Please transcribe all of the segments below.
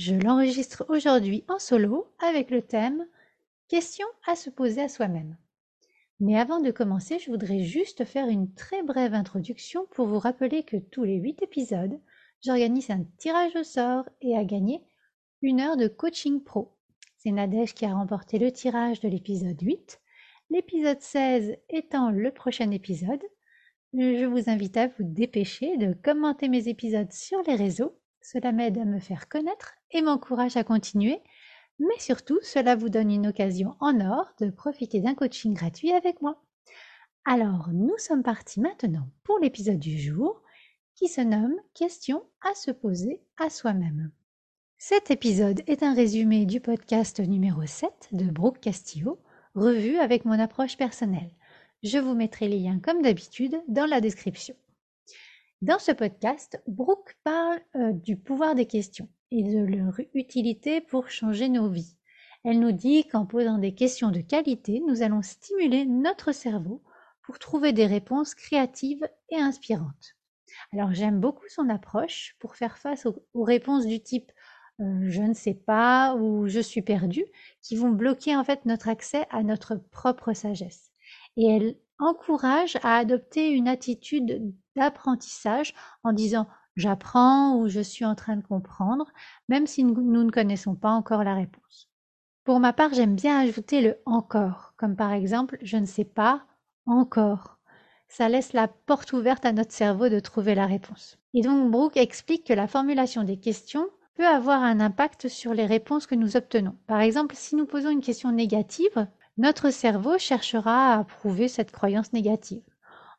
Je l'enregistre aujourd'hui en solo avec le thème Questions à se poser à soi-même. Mais avant de commencer, je voudrais juste faire une très brève introduction pour vous rappeler que tous les 8 épisodes, j'organise un tirage au sort et à gagner une heure de coaching pro. C'est Nadège qui a remporté le tirage de l'épisode 8, l'épisode 16 étant le prochain épisode je vous invite à vous dépêcher de commenter mes épisodes sur les réseaux. Cela m'aide à me faire connaître et m'encourage à continuer. Mais surtout, cela vous donne une occasion en or de profiter d'un coaching gratuit avec moi. Alors, nous sommes partis maintenant pour l'épisode du jour qui se nomme Questions à se poser à soi-même. Cet épisode est un résumé du podcast numéro 7 de Brooke Castillo, revu avec mon approche personnelle. Je vous mettrai les liens comme d'habitude dans la description. Dans ce podcast, Brooke parle euh, du pouvoir des questions et de leur utilité pour changer nos vies. Elle nous dit qu'en posant des questions de qualité, nous allons stimuler notre cerveau pour trouver des réponses créatives et inspirantes. Alors j'aime beaucoup son approche pour faire face aux, réponses du type euh, je ne sais pas ou je suis perdu qui vont bloquer en fait notre accès à notre propre sagesse et elle encourage à adopter une attitude d'apprentissage en disant j'apprends ou je suis en train de comprendre, même si nous, ne connaissons pas encore la réponse. Pour ma part, j'aime bien ajouter le encore, comme par exemple je ne sais pas encore. Ça laisse la porte ouverte à notre cerveau de trouver la réponse. Et donc Brooke explique que la formulation des questions peut avoir un impact sur les réponses que nous obtenons. Par exemple, si nous posons une question négative, notre cerveau cherchera à prouver cette croyance négative.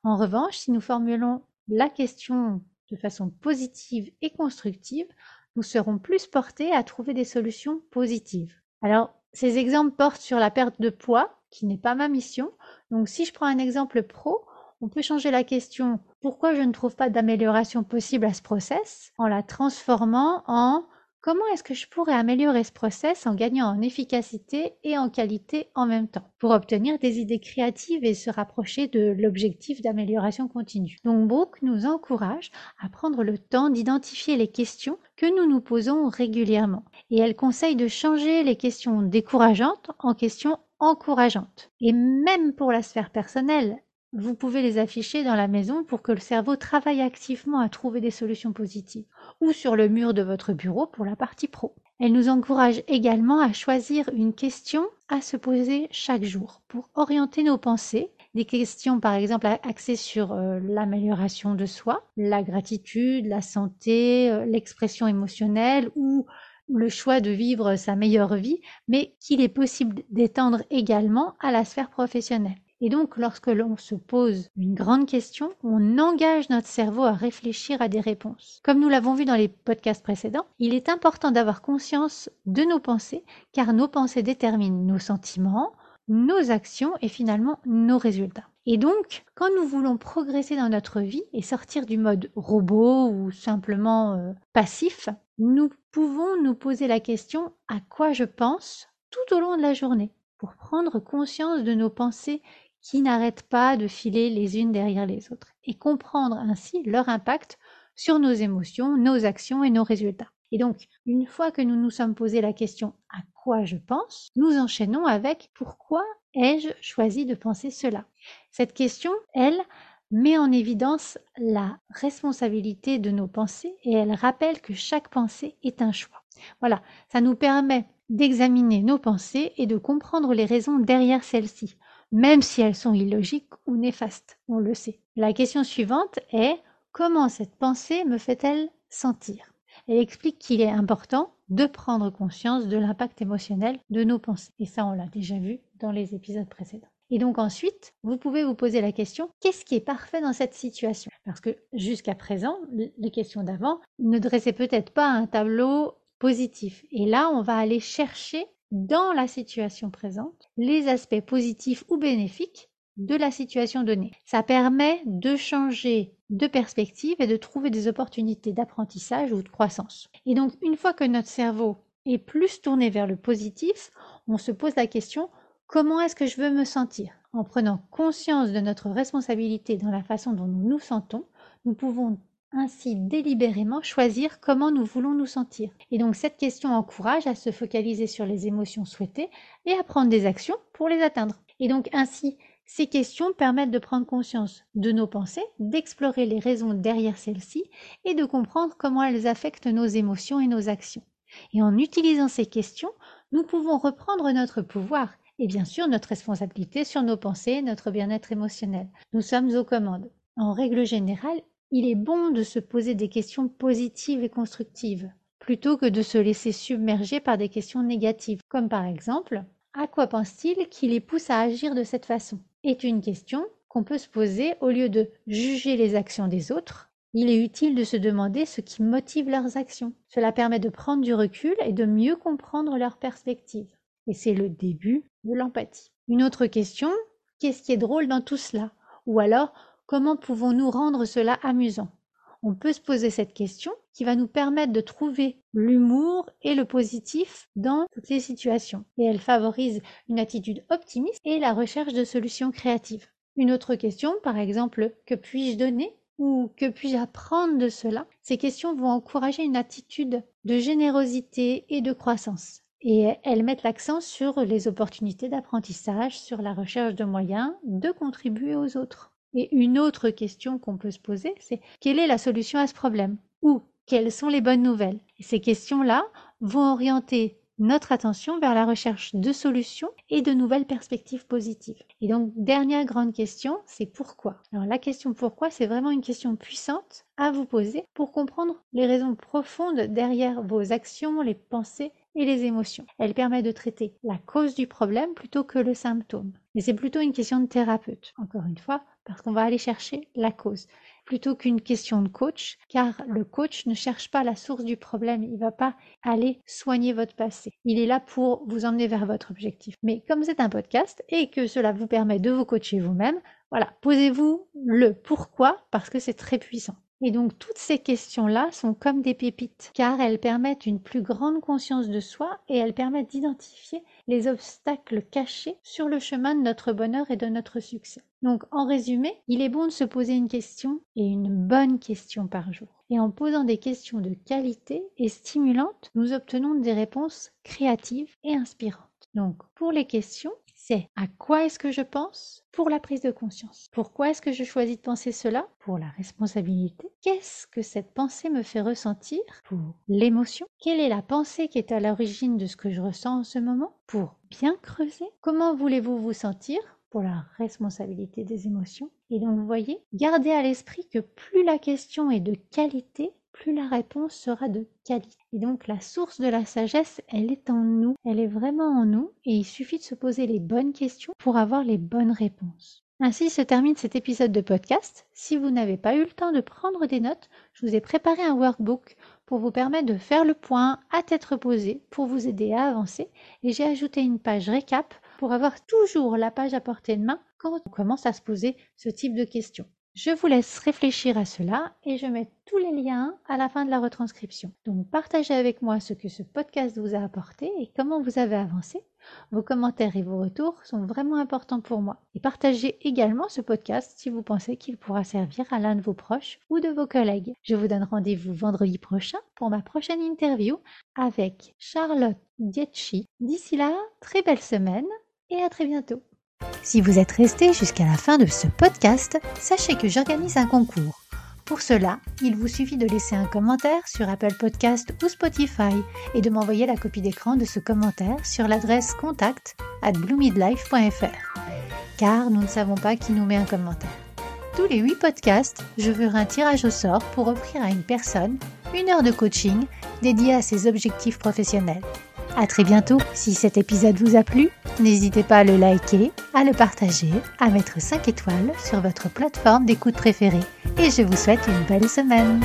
En revanche, si nous formulons la question de façon positive et constructive, nous serons plus portés à trouver des solutions positives. Alors, ces exemples portent sur la perte de poids, qui n'est pas ma mission. Donc, si je prends un exemple pro, on peut changer la question pourquoi je ne trouve pas d'amélioration possible à ce process en la transformant en Comment est-ce que je pourrais améliorer ce process en gagnant en efficacité et en qualité en même temps pour obtenir des idées créatives et se rapprocher de l'objectif d'amélioration continue? Donc Brooke nous encourage à prendre le temps d'identifier les questions que nous nous posons régulièrement et elle conseille de changer les questions décourageantes en questions encourageantes. Et même pour la sphère personnelle, vous pouvez les afficher dans la maison pour que le cerveau travaille activement à trouver des solutions positives ou sur le mur de votre bureau pour la partie pro. Elle nous encourage également à choisir une question à se poser chaque jour pour orienter nos pensées. Des questions par exemple axées sur euh, l'amélioration de soi, la gratitude, la santé, euh, l'expression émotionnelle ou le choix de vivre sa meilleure vie, mais qu'il est possible d'étendre également à la sphère professionnelle. Et donc, lorsque l'on se pose une grande question, on engage notre cerveau à réfléchir à des réponses. Comme nous l'avons vu dans les podcasts précédents, il est important d'avoir conscience de nos pensées, car nos pensées déterminent nos sentiments, nos actions et finalement nos résultats. Et donc, quand nous voulons progresser dans notre vie et sortir du mode robot ou simplement euh, passif, nous pouvons nous poser la question à quoi je pense tout au long de la journée? pour prendre conscience de nos pensées qui n'arrêtent pas de filer les unes derrière les autres et comprendre ainsi leur impact sur nos émotions, nos actions et nos résultats. Et donc, une fois que nous nous sommes posé la question à quoi je pense, nous enchaînons avec pourquoi ai-je choisi de penser cela? Cette question, elle, met en évidence la responsabilité de nos pensées et elle rappelle que chaque pensée est un choix. Voilà, ça nous permet d'examiner nos pensées et de comprendre les raisons derrière celles-ci même si elles sont illogiques ou néfastes, on le sait. La question suivante est comment cette pensée me fait-elle sentir? Elle explique qu'il est important de prendre conscience de l'impact émotionnel de nos pensées. Et ça, on l'a déjà vu dans les épisodes précédents. Et donc ensuite, vous pouvez vous poser la question, qu'est-ce qui est parfait dans cette situation? Parce que jusqu'à présent, les questions d'avant ne dressaient peut-être pas un tableau positif. Et là, on va aller chercher dans la situation présente les aspects positifs ou bénéfiques de la situation donnée. Ça permet de changer de perspective et de trouver des opportunités d'apprentissage ou de croissance. Et donc, une fois que notre cerveau est plus tourné vers le positif, on se pose la question comment est-ce que je veux me sentir? En prenant conscience de notre responsabilité dans la façon dont nous nous sentons, nous pouvons ainsi délibérément choisir comment nous voulons nous sentir. Et donc cette question encourage à se focaliser sur les émotions souhaitées et à prendre des actions pour les atteindre. Et donc ainsi, ces questions permettent de prendre conscience de nos pensées, d'explorer les raisons derrière celles-ci et de comprendre comment elles affectent nos émotions et nos actions. Et en utilisant ces questions, nous pouvons reprendre notre pouvoir et bien sûr notre responsabilité sur nos pensées et notre bien-être émotionnel. Nous sommes aux commandes. En règle générale, il est bon de se poser des questions positives et constructives, plutôt que de se laisser submerger par des questions négatives, comme par exemple à quoi pense-t-il qui les pousse à agir de cette façon? Est une question qu'on peut se poser au lieu de juger les actions des autres. Il est utile de se demander ce qui motive leurs actions. Cela permet de prendre du recul et de mieux comprendre leurs perspectives. Et c'est le début de l'empathie. Une autre question, qu'est-ce qui est drôle dans tout cela? Ou alors, comment pouvons-nous rendre cela amusant? On peut se poser cette question qui va nous permettre de trouver l'humour et le positif dans toutes les situations. Et elle favorise une attitude optimiste et la recherche de solutions créatives. Une autre question, par exemple, que puis-je donner ou que puis-je apprendre de cela? Ces questions vont encourager une attitude de générosité et de croissance. Et elles mettent l'accent sur les opportunités d'apprentissage, sur la recherche de moyens de contribuer aux autres. Et une autre question qu'on peut se poser, c'est quelle est la solution à ce problème? Ou quelles sont les bonnes nouvelles? Ces questions-là vont orienter notre attention vers la recherche de solutions et de nouvelles perspectives positives. Et donc, dernière grande question, c'est pourquoi? Alors la question pourquoi, c'est vraiment une question puissante à vous poser pour comprendre les raisons profondes derrière vos actions, les pensées et les émotions. Elle permet de traiter la cause du problème plutôt que le symptôme. Et c'est plutôt une question de thérapeute, encore une fois, parce qu'on va aller chercher la cause plutôt qu'une question de coach, car le coach ne cherche pas la source du problème, il ne va pas aller soigner votre passé. Il est là pour vous emmener vers votre objectif. Mais comme c'est un podcast et que cela vous permet de vous coacher vous-même, voilà, posez-vous le pourquoi parce que c'est très puissant. Et donc toutes ces questions-là sont comme des pépites, car elles permettent une plus grande conscience de soi et elles permettent d'identifier les obstacles cachés sur le chemin de notre bonheur et de notre succès. Donc en résumé, il est bon de se poser une question et une bonne question par jour. Et en posant des questions de qualité et stimulantes, nous obtenons des réponses créatives et inspirantes. Donc pour les questions, c'est à quoi est-ce que je pense pour la prise de conscience? Pourquoi est-ce que je choisis de penser cela? Pour la responsabilité? Qu'est-ce que cette pensée me fait ressentir? Pour l'émotion? Quelle est la pensée qui est à l'origine de ce que je ressens en ce moment? Pour bien creuser? Comment voulez-vous vous sentir pour la responsabilité des émotions? Et donc, vous voyez, gardez à l'esprit que plus la question est de qualité, plus la réponse sera de qualité. Et donc la source de la sagesse, elle est en nous, elle est vraiment en nous, et il suffit de se poser les bonnes questions pour avoir les bonnes réponses. Ainsi se termine cet épisode de podcast. Si vous n'avez pas eu le temps de prendre des notes, je vous ai préparé un workbook pour vous permettre de faire le point à tête reposée, pour vous aider à avancer. Et j'ai ajouté une page récap pour avoir toujours la page à portée de main quand on commence à se poser ce type de questions. Je vous laisse réfléchir à cela et je mets tous les liens à la fin de la retranscription. Donc partagez avec moi ce que ce podcast vous a apporté et comment vous avez avancé. Vos commentaires et vos retours sont vraiment importants pour moi. Et partagez également ce podcast si vous pensez qu'il pourra servir à l'un de vos proches ou de vos collègues. Je vous donne rendez-vous vendredi prochain pour ma prochaine interview avec Charlotte Dietschi. D'ici là, très belle semaine et à très bientôt. Si vous êtes resté jusqu'à la fin de ce podcast, sachez que j'organise un concours. Pour cela, il vous suffit de laisser un commentaire sur Apple Podcast ou Spotify et de m'envoyer la copie d'écran de ce commentaire sur l'adresse contact at bloomidlife.fr. Car nous ne savons pas qui nous met un commentaire. Tous les 8 podcasts, je ferai un tirage au sort pour offrir à une personne une heure de coaching dédiée à ses objectifs professionnels. À très bientôt. Si cet épisode vous a plu, n'hésitez pas à le liker, à le partager, à mettre 5 étoiles sur votre plateforme d'écoute préférée. Et je vous souhaite une belle semaine.